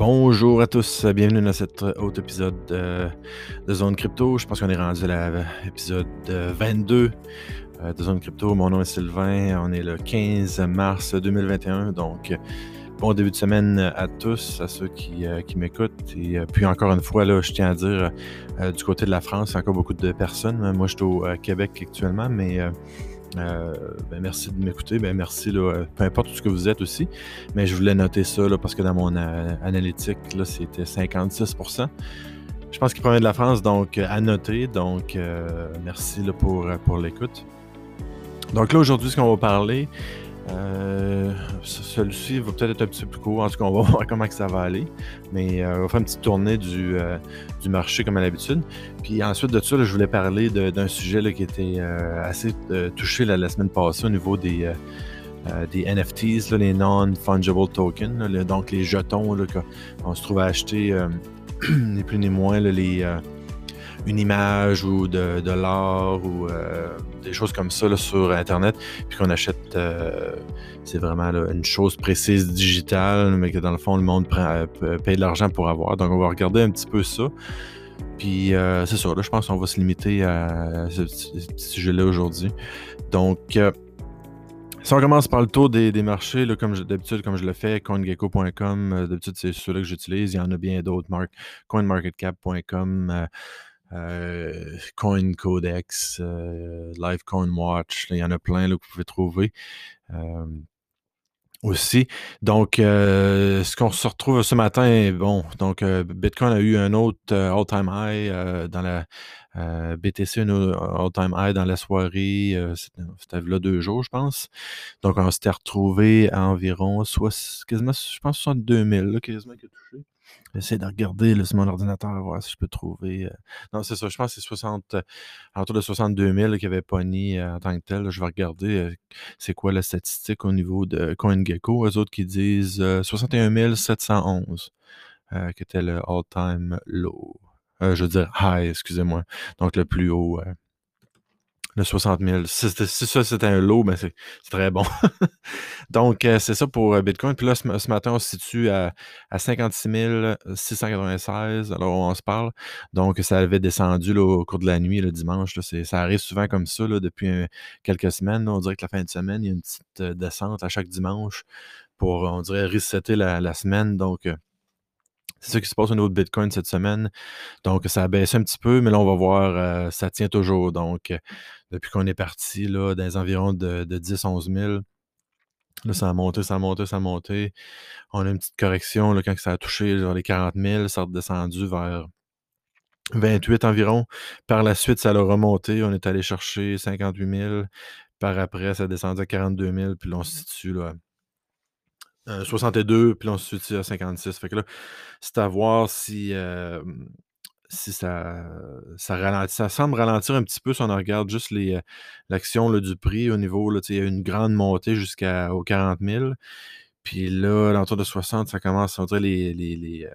Bonjour à tous, bienvenue dans cet autre épisode de, Zone Crypto. Je pense qu'on est rendu à l'épisode 22 euh, de Zone Crypto. Mon nom est Sylvain, on est le 15 mars 2021, donc bon début de semaine à tous, à ceux qui, euh, m'écoutent. Et euh, puis encore une fois, je tiens à dire, du côté de la France, il y a encore beaucoup de personnes. Moi, je suis au Québec actuellement, mais euh, ben merci de m'écouter. Ben merci, là, peu importe ce que vous êtes aussi. Mais je voulais noter ça parce que dans mon euh, analytique, c'était 56% Je pense qu'il provient de la France, donc à noter. Donc, euh, merci pour l'écoute. Donc là, aujourd'hui, ce qu'on va parler, euh, celui-ci va peut-être être un petit peu plus court. En tout cas, on va voir comment que ça va aller. Mais euh, on va faire une petite tournée du, euh, du marché comme à l'habitude. Puis ensuite de ça, je voulais parler d'un sujet qui était assez touché la semaine passée au niveau des, des NFTs, les non-fungible tokens. donc les jetons qu'on se trouve à acheter, ni plus ni moins les une image ou de, de l'art ou euh, des choses comme ça sur Internet, puis qu'on achète, euh, c'est vraiment une chose précise digitale, mais que dans le fond, le monde euh, paye de l'argent pour avoir. Donc, on va regarder un petit peu ça. Puis, c'est ça, là, je pense qu'on va se limiter à ce, sujet-là aujourd'hui. Donc, si on commence par le tour des, marchés, là, comme d'habitude, comme je le fais, coingecko.com, d'habitude, c'est ceux-là que j'utilise. Il y en a bien d'autres, coinmarketcap.com. Euh, Coin Codex, euh, Live Coin Watch, il y en a plein là, que vous pouvez trouver aussi. Donc, euh, ce qu'on se retrouve ce matin, bon, donc Bitcoin a eu un autre all-time high dans la BTC, un all-time high dans la soirée, c'était là deux jours, je pense. Donc, on s'était retrouvé à environ soit, quasiment, je pense, 62 000, là, quasiment qui a touché. J'essaie de regarder sur mon ordinateur, voir si je peux trouver. Euh, non, c'est ça, je pense que c'est 60, euh, autour de 62 000 qui avaient pogné euh, en tant que tel. Je vais regarder c'est quoi la statistique au niveau de CoinGecko. Eux autres qui disent 61 711, qui était le all-time low. je veux dire high, excusez-moi. Donc le plus haut le 60 000. Si, ça, c'était un lot, ben c'est très bon. Donc, euh, c'est ça pour euh, Bitcoin. Puis là, ce, matin, on se situe à, à 56 696. Alors, on se parle. Donc, ça avait descendu au cours de la nuit, le dimanche. ça arrive souvent comme ça depuis euh, quelques semaines. on dirait que la fin de semaine, il y a une petite descente à chaque dimanche pour, on dirait, resetter la, la semaine. Donc, c'est ça qui se passe au niveau de Bitcoin cette semaine. Donc, ça a baissé un petit peu, mais là, on va voir, euh, ça tient toujours. Donc, euh, depuis qu'on est parti, là, dans les environs de, 10-11 000, là, ça a monté, ça a monté, ça a monté. On a une petite correction, là, quand ça a touché les 40 000, ça a redescendu vers 28 environ. Par la suite, ça a remonté. On est allé chercher 58 000. Par après, ça a descendu à 42 000. Puis là, on se situe là, 62, puis ensuite à 56. Fait que là, c'est à voir si, si ça, ça ralentit. Ça semble ralentir un petit peu si on regarde juste les, l'action du prix au niveau. Là, il y a une grande montée jusqu'aux 40 000. Puis là, à l'entour de 60, ça commence à dire les, les,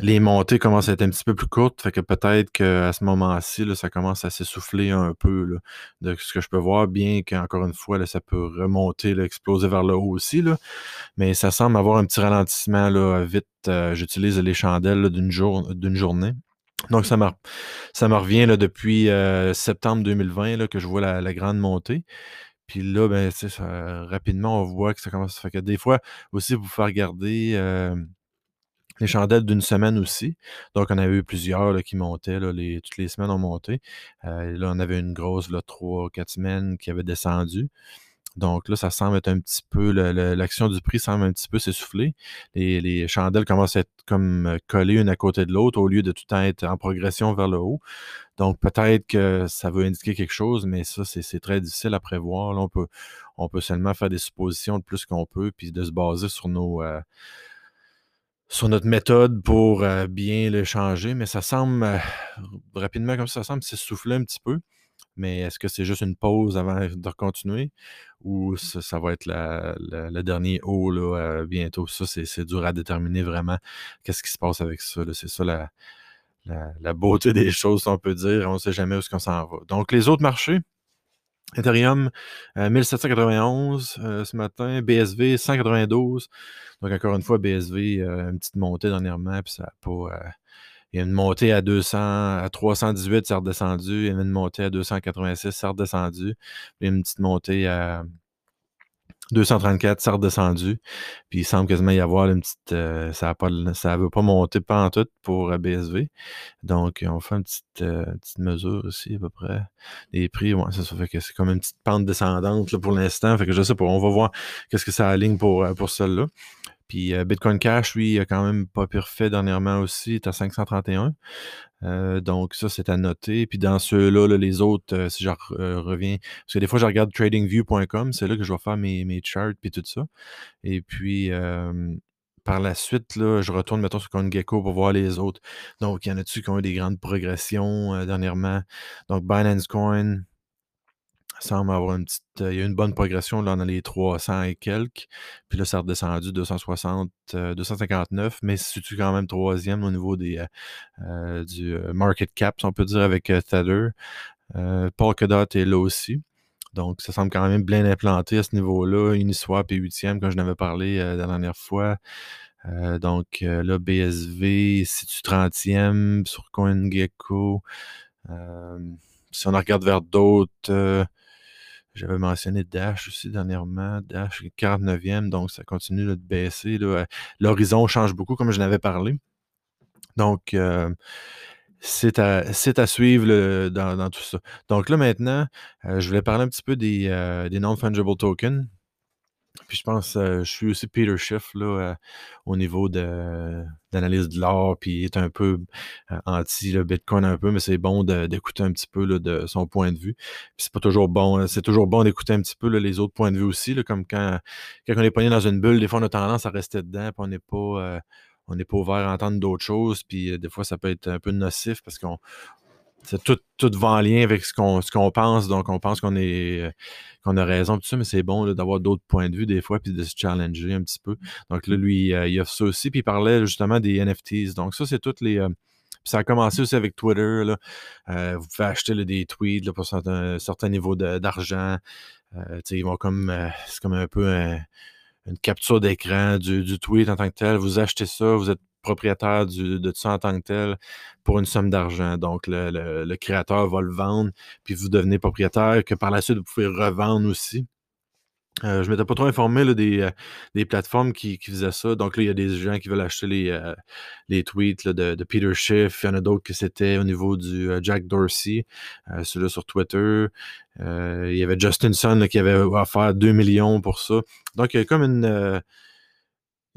les montées commencent à être un petit peu plus courtes, fait que peut-être qu'à ce moment-ci, ça commence à s'essouffler un peu de ce que je peux voir, bien qu'encore une fois, là, ça peut remonter, exploser vers le haut aussi. Là, mais ça semble avoir un petit ralentissement là, vite. Euh, j'utilise les chandelles d'une jour, journée. Donc, ça me, ça me revient là, depuis euh, septembre 2020 là, que je vois la, grande montée. Puis là, ben, rapidement, on voit que ça commence. Fait que des fois, aussi, vous faire regarder. Euh, les chandelles d'une semaine aussi. Donc, on avait eu plusieurs qui montaient. toutes les semaines, ont monté. Euh, là, on avait une grosse, là, trois, quatre semaines qui avait descendu. Donc là, ça semble être un petit peu, l'action du prix semble un petit peu s'essouffler. Les, les, chandelles commencent à être comme euh, collées une à côté de l'autre au lieu de tout le temps être en progression vers le haut. Donc peut-être que ça veut indiquer quelque chose, mais ça, c'est très difficile à prévoir. Là, on, peut, on peut seulement faire des suppositions de plus qu'on peut, puis de se baser sur nos... Euh, sur notre méthode pour euh, bien le changer, mais ça semble euh, rapidement comme ça, ça semble s'essouffler un petit peu. Mais est-ce que c'est juste une pause avant de continuer ou ça, va être le dernier haut là, euh, bientôt? Ça, c'est dur à déterminer vraiment qu'est-ce qui se passe avec ça. C'est ça la, la, beauté des choses, on peut dire. On ne sait jamais où est-ce qu'on s'en va. Donc, les autres marchés, Ethereum, 1791 ce matin. BSV, 192. Donc, encore une fois, BSV, une petite montée dernièrement, puis ça pas. il y a une montée à 200, à 318, c'est redescendu. Il y a une montée à 286, c'est redescendu. Il y a une petite montée à 234, c'est redescendu. Puis il semble quasiment y avoir une petite. Euh, ça ne veut pas monter pas en tout pour euh, BSV. Donc, on fait une petite, euh, petite mesure ici à peu près. Les prix, ouais, ça, fait que c'est comme une petite pente descendante pour l'instant. Fait que je sais pas. On va voir qu'est-ce que ça aligne pour, pour celle-là. Puis Bitcoin Cash, lui, il quand même pas pire fait dernièrement aussi. Il est à 531. Euh, donc, ça, c'est à noter. Puis dans ceux-là, les autres, euh, si je euh, reviens, parce que des fois, je regarde tradingview.com, c'est là que je vais faire mes, charts puis tout ça. Et puis, par la suite, je retourne, mettons, sur CoinGecko pour voir les autres. Donc, il y en a-tu qui ont eu des grandes progressions dernièrement? Donc, Binance Coin, semble avoir une petite. il y a une bonne progression là, dans les 300 et quelques. Puis là, ça a redescendu 260, 259, mais c'est quand même troisième au niveau des, euh, du market cap, si on peut dire, avec Tether. Polkadot est là aussi. Donc, ça semble quand même bien implanté à ce niveau-là. Uniswap est huitième, comme je n'avais parlé la dernière fois. donc, là, BSV, du 30e sur CoinGecko. si on regarde vers d'autres, j'avais mentionné Dash aussi dernièrement. Dash est 49e, donc ça continue de baisser. L'horizon change beaucoup, comme je l'avais parlé. Donc, euh, c'est à, suivre dans, tout ça. Donc là, maintenant, euh, je voulais parler un petit peu des, euh, des non-fungible tokens. Puis je pense, euh, je suis aussi Peter Schiff là, euh, au niveau d'analyse de, l'art, puis il est un peu euh, anti le Bitcoin un peu, mais c'est bon d'écouter un petit peu là, de son point de vue. Puis c'est pas toujours bon, c'est toujours bon d'écouter un petit peu les autres points de vue aussi, comme quand, quand on est pogné dans une bulle, des fois on a tendance à rester dedans, puis on n'est pas on n'est pas ouvert à entendre d'autres choses, puis des fois ça peut être un peu nocif parce qu'on c'est tout, tout va en lien avec ce qu'on, ce qu'on pense. Donc, on pense qu'on est euh, qu'on a raison, tout ça, mais c'est bon d'avoir d'autres points de vue des fois, puis de se challenger un petit peu. Donc là, lui, euh, il a ça aussi, puis il parlait justement des NFTs. Donc, ça, c'est toutes les. Euh, ça a commencé aussi avec Twitter. Là. vous pouvez acheter des tweets pour un certain niveau d'argent. ils vont comme. c'est comme un peu une capture d'écran du, du, tweet en tant que tel. Vous achetez ça, vous êtes propriétaire de tout ça en tant que tel pour une somme d'argent. Donc, le, créateur va le vendre, puis vous devenez propriétaire, que par la suite, vous pouvez revendre aussi. Euh, je ne m'étais pas trop informé euh, des, plateformes qui, faisaient ça. Donc là, il y a des gens qui veulent acheter les, euh, tweets de, Peter Schiff. Il y en a d'autres que c'était au niveau du Jack Dorsey, celui-là sur Twitter. il y avait Justin Sun qui avait offert 2 millions pour ça. Donc, il y a comme une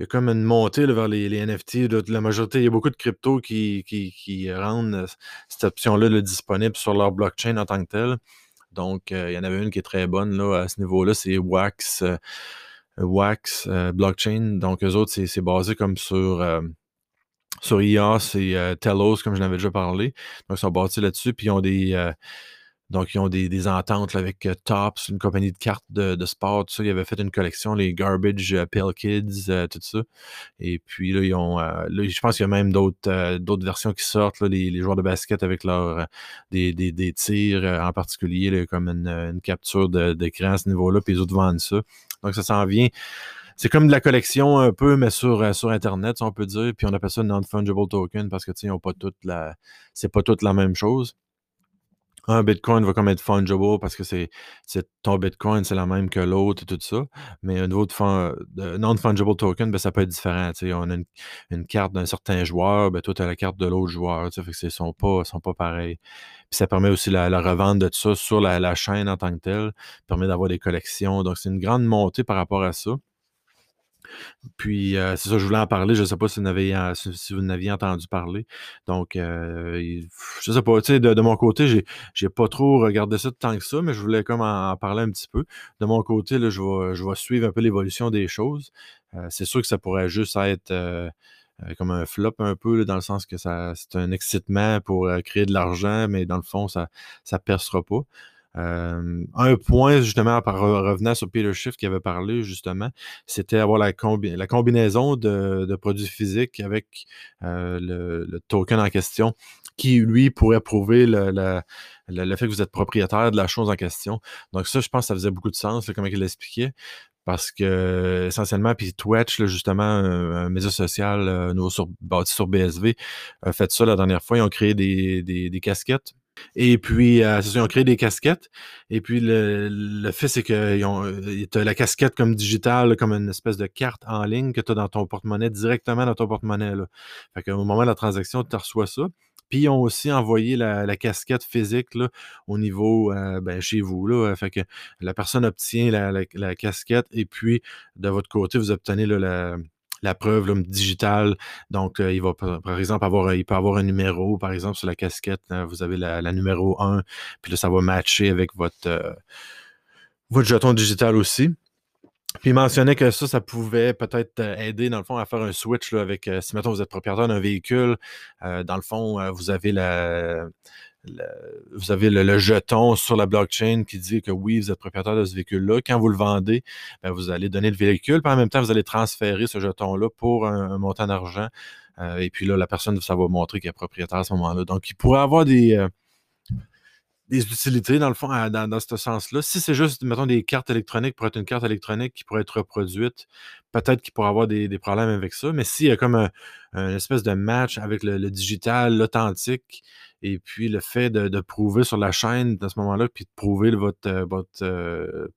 il y a comme une montée vers les, NFT. la majorité, il y a beaucoup de cryptos qui, rendent euh, cette option-là disponible sur leur blockchain en tant que tel. Donc, euh, il y en avait une qui est très bonne là, à ce niveau-là, c'est Wax, euh, Wax Blockchain. Donc, eux autres, c'est basé comme sur, sur IAS et Telos, comme je l'avais déjà parlé. Donc, ils sont bâtis là-dessus, puis ils ont des donc, ils ont des, ententes avec euh, Tops, une compagnie de cartes de, sport, tout ça. Ils avaient fait une collection, les Garbage euh, Pale Kids, euh, tout ça. Et puis là, ils ont. je pense qu'il y a même d'autres versions qui sortent, les, joueurs de basket avec leur des, des, tirs en particulier, comme une, capture d'écran à ce niveau-là, puis les autres vendent ça. Donc, ça s'en vient. C'est comme de la collection un peu, mais sur, sur Internet, on peut dire. Puis on appelle ça non-fungible token parce que, tu sais, ils n'ont pas toute la. C'est pas toute la même chose un Bitcoin va comme être fungible parce que c'est ton Bitcoin, c'est la même que l'autre et tout ça. Mais un autre non-fungible token, ben, ça peut être différent. On a une, carte d'un certain joueur, ben, toi, tu as la carte de l'autre joueur. Fait que ne sont pas, sont pas pareils. Ça permet aussi la, revente de tout ça sur la, la, chaîne en tant que telle. permet d'avoir des collections. Donc, c'est une grande montée par rapport à ça. Puis, euh, c'est ça, je voulais en parler. Je ne sais pas si vous, n'aviez entendu parler. Donc, euh, je ne sais pas, tu de, mon côté, j'ai, j'ai pas trop regardé ça tant que ça, mais je voulais comme en, parler un petit peu. De mon côté, je, vais, suivre un peu l'évolution des choses. Euh, c'est sûr que ça pourrait juste être comme un flop un peu, dans le sens que c'est un excitement pour créer de l'argent, mais dans le fond, ça ne percera pas. Euh, un point, justement, par revenant sur Peter Schiff qui avait parlé, justement, c'était avoir la, combinaison de, produits physiques avec euh, le, token en question qui, lui, pourrait prouver le, fait que vous êtes propriétaire de la chose en question. Donc ça, je pense que ça faisait beaucoup de sens, comme il l'expliquait. Parce que, essentiellement, puis Twitch, justement, un, média social euh, nouveau sur, bâti sur BSV, a fait ça la dernière fois. Ils ont créé des casquettes et puis, euh, ils ont créé des casquettes. Et puis, le, fait, c'est que euh, tu as la casquette comme digitale, comme une espèce de carte en ligne que tu as dans ton porte-monnaie, directement dans ton porte-monnaie. Fait qu'au moment de la transaction, tu reçois ça. Puis, ils ont aussi envoyé la, casquette physique au niveau euh, ben, chez vous. Fait que la personne obtient la, casquette et puis, de votre côté, vous obtenez la la preuve digitale. Donc, euh, il va, par exemple, avoir, il peut avoir un numéro, par exemple, sur la casquette. vous avez la, numéro 1, puis là, ça va matcher avec votre, euh, votre jeton digital aussi. Puis il mentionnait que ça, ça pouvait peut-être euh, aider, dans le fond, à faire un switch avec, si maintenant vous êtes propriétaire d'un véhicule, dans le fond, vous avez la, vous avez le, jeton sur la blockchain qui dit que oui, vous êtes propriétaire de ce véhicule-là. Quand vous le vendez, ben, vous allez donner le véhicule, puis en même temps, vous allez transférer ce jeton-là pour un, montant d'argent. Euh, et puis là, la personne, ça va montrer qu'elle est propriétaire à ce moment-là. Donc, il pourrait avoir des, euh, des utilités, dans le fond, dans, ce sens-là. Si c'est juste, mettons, des cartes électroniques pour être une carte électronique qui pourrait être reproduite, peut-être qu'il pourrait avoir des, problèmes avec ça. Mais s'il y a comme un, espèce de match avec le, digital, l'authentique, et puis le fait de, prouver sur la chaîne à ce moment-là, puis de prouver votre, euh, votre euh,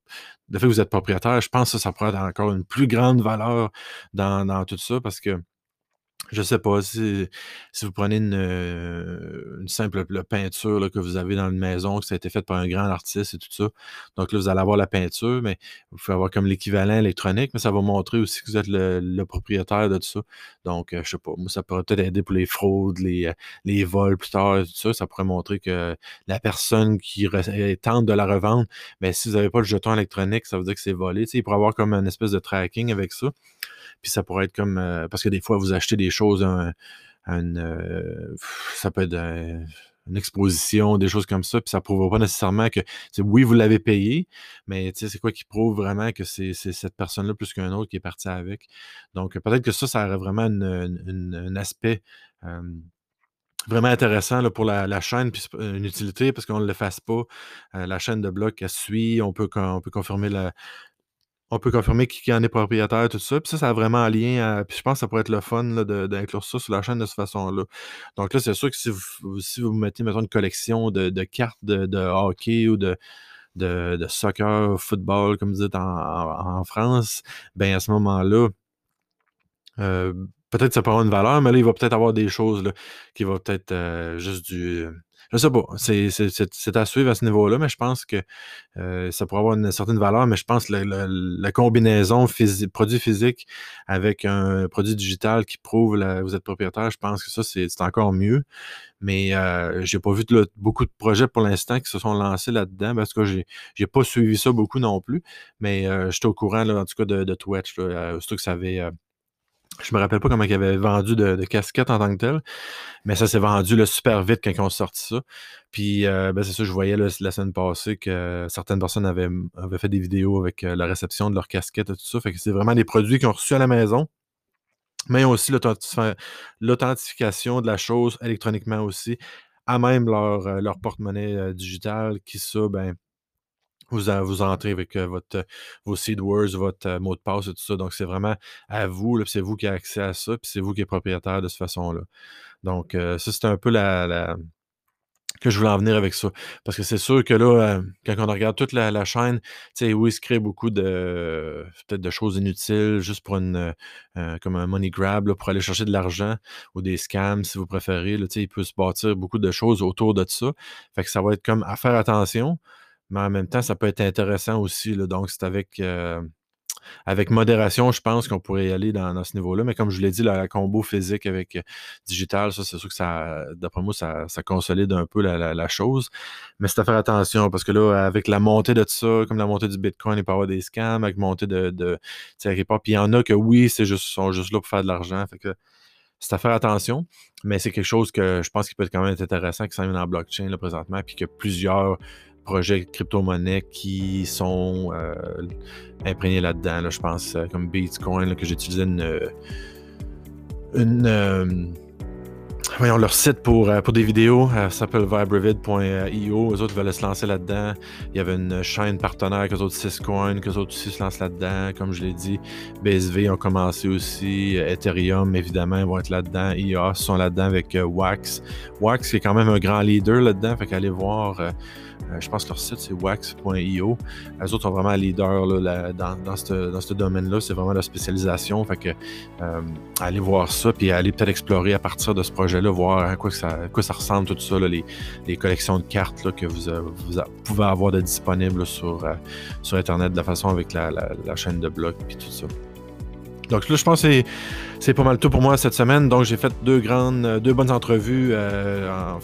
le fait que vous êtes propriétaire, je pense que ça, pourrait avoir encore une plus grande valeur dans, dans tout ça parce que je sais pas si, si vous prenez une, euh, simple peinture que vous avez dans une maison, que ça a été fait par un grand artiste et tout ça. Donc là, vous allez avoir la peinture, mais vous pouvez avoir comme l'équivalent électronique, mais ça va montrer aussi que vous êtes le, propriétaire de tout ça. Donc, euh, je sais pas, moi, ça pourrait peut-être aider pour les fraudes, les, euh, les vols plus tard, tout ça. Ça pourrait montrer que la personne qui tente de la revendre, mais si vous n'avez pas le jeton électronique, ça veut dire que c'est volé. il pourrait avoir comme une espèce de tracking avec ça. Puis ça pourrait être comme. Euh, parce que des fois, vous achetez des choses, un, euh, ça peut être une exposition, des choses comme ça, puis ça ne prouve pas nécessairement que. Oui, vous l'avez payé, mais c'est quoi qui prouve vraiment que c'est cette personne-là plus qu'un autre qui est parti avec? Donc, peut-être que ça, ça aurait vraiment un aspect. vraiment intéressant pour la, chaîne, puis une utilité parce qu'on ne le fasse pas. Euh, la chaîne de bloc, elle suit, on peut, on peut confirmer la, on peut confirmer qui, en est propriétaire, tout ça. Puis ça, ça a vraiment un lien. puis je pense que ça pourrait être le fun d'inclure ça sur la chaîne de cette façon-là. Donc là, c'est sûr que si vous, vous mettez, une collection de, cartes de, hockey ou de, de, soccer, football, comme vous dites en, France, ben à ce moment-là, euh, peut-être ça peut avoir une valeur, mais là, il va peut-être avoir des choses qui vont peut-être euh, juste du je sais pas. C'est à suivre à ce niveau-là, mais je pense que euh, ça pourrait avoir une certaine valeur, mais je pense que la, combinaison produit physique avec un produit digital qui prouve que vous êtes propriétaire, je pense que ça, c'est encore mieux. Mais euh, j'ai pas vu beaucoup de projets pour l'instant qui se sont lancés là-dedans parce que j'ai pas suivi ça beaucoup non plus. Mais euh, j'étais au courant, en tout cas, de, Twitch, là, surtout que ça avait je me rappelle pas comment ils avaient vendu de, casquettes en tant que tel, mais ça s'est vendu là, super vite quand ils ont sorti ça. Puis euh, ben, c'est ça, je voyais la semaine passée que certaines personnes avaient, fait des vidéos avec euh, la réception de leurs casquettes et tout ça. Fait que c'est vraiment des produits qu'ils ont reçus à la maison. Mais aussi l'authentification de la chose électroniquement aussi, à même leur, euh, leur porte-monnaie digital, qui ça, ben, vous, vous entrez avec votre, vos seed words, votre mot de passe et tout ça. Donc, c'est vraiment à vous, c'est vous qui avez accès à ça, puis c'est vous qui êtes propriétaire de cette façon-là. Donc, ça, c'est un peu la, que je voulais en venir avec ça. Parce que c'est sûr que là, quand on regarde toute la, chaîne, tu sais, il se crée beaucoup de choses inutiles juste pour une comme un money grab pour aller chercher de l'argent ou des scams si vous préférez. Là, il peut se bâtir beaucoup de choses autour de ça. Fait que ça va être comme à faire attention mais en même temps, ça peut être intéressant aussi. donc, c'est avec, euh, avec modération, je pense qu'on pourrait y aller dans, ce niveau-là. Mais comme je l'ai dit, la, combo physique avec euh, digital, ça, c'est sûr que ça, d'après moi, ça, consolide un peu la, chose. Mais c'est à faire attention parce que là, avec la montée de tout ça, comme la montée du Bitcoin, il peut avoir des scams, avec montée de, de puis il y en a que oui, c'est juste, sont juste là pour faire de l'argent. C'est à faire attention, mais c'est quelque chose que je pense qui peut être quand même intéressant qui s'en dans la blockchain là, présentement, puis que plusieurs projets crypto-monnaies qui sont imprégnés là-dedans. je pense comme Bitcoin, que j'utilisais une, une voyons, leur site pour, euh, pour des vidéos, ça s'appelle vibrevid.io. Eux autres veulent se lancer là-dedans. Il y avait une chaîne partenaire, qu'eux autres Syscoin, qu'eux autres aussi se lancent là-dedans. Comme je l'ai dit, BSV ont commencé aussi. Ethereum, évidemment, vont être là-dedans. IOS sont là-dedans avec euh, Wax. Wax, est quand même un grand leader là-dedans. Fait qu'allez voir. Euh, je pense que leur site, c'est wax.io. Les autres sont vraiment leaders là, dans, ce domaine-là. C'est vraiment leur spécialisation. Fait que euh, allez voir ça, puis allez peut-être explorer à partir de ce projet-là, voir à quoi, ça, ressemble, tout ça, les, collections de cartes que vous, euh, pouvez avoir disponibles sur, Internet de la façon avec la, chaîne de blog, puis tout ça. Donc là, je pense que c'est pas mal tout pour moi cette semaine. Donc j'ai fait deux grandes, deux bonnes entrevues en,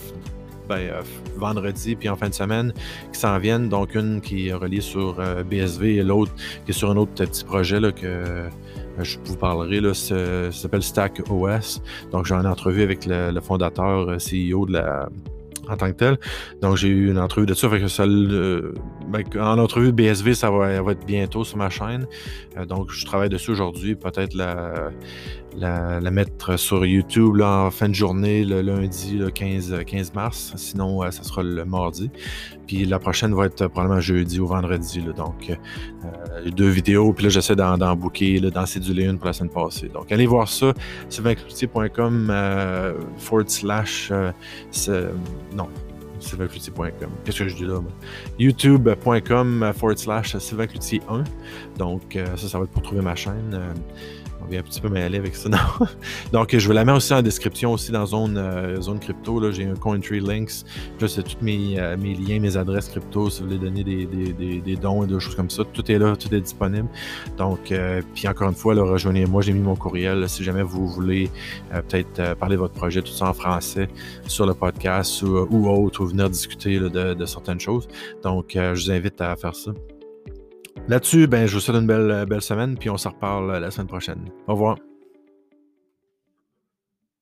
ben, euh, vendredi puis en fin de semaine qui s'en viennent. Donc, une qui est reliée sur euh, BSV et l'autre qui est sur un autre petit projet là, que euh, je vous parlerai. Là, ça, s'appelle Stack OS. Donc, j'ai une entrevue avec le, fondateur, CEO de la, en tant que tel. Donc, j'ai eu une entrevue de ça. Ben, en entrevue BSV, ça va, être bientôt sur ma chaîne. donc, je travaille dessus aujourd'hui. Peut-être la, mettre sur YouTube en fin de journée, le lundi le 15, 15 mars. Sinon, euh, ça sera le mardi. Puis la prochaine va être probablement jeudi ou vendredi. donc, euh, deux vidéos. Puis là, j'essaie d'en, booker, d'en céduler une pour la semaine passée. Donc, allez voir ça. sylvaincloutier.com euh, forward slash. Non, sylvaincloutier.com. Qu'est-ce que je dis là? YouTube.com forward slash sylvaincloutier 1. Donc, ça, ça va être pour trouver ma chaîne un petit peu mêler avec ça. Donc, je vous la mets aussi en description aussi dans zone, euh, zone crypto. J'ai un Cointree Links. Là, c'est tous mes, euh, mes, liens, mes adresses crypto si vous voulez donner des, des, des, dons et des choses comme ça. Tout est là, tout est disponible. Donc, euh, puis encore une fois, rejoignez-moi. J'ai mis mon courriel si jamais vous voulez peut-être parler de votre projet, tout ça en français sur le podcast ou, autre, ou venir discuter de, certaines choses. Donc, je vous invite à faire ça. Là-dessus, ben, je vous souhaite une belle, belle semaine, puis on se reparle la semaine prochaine. Au revoir.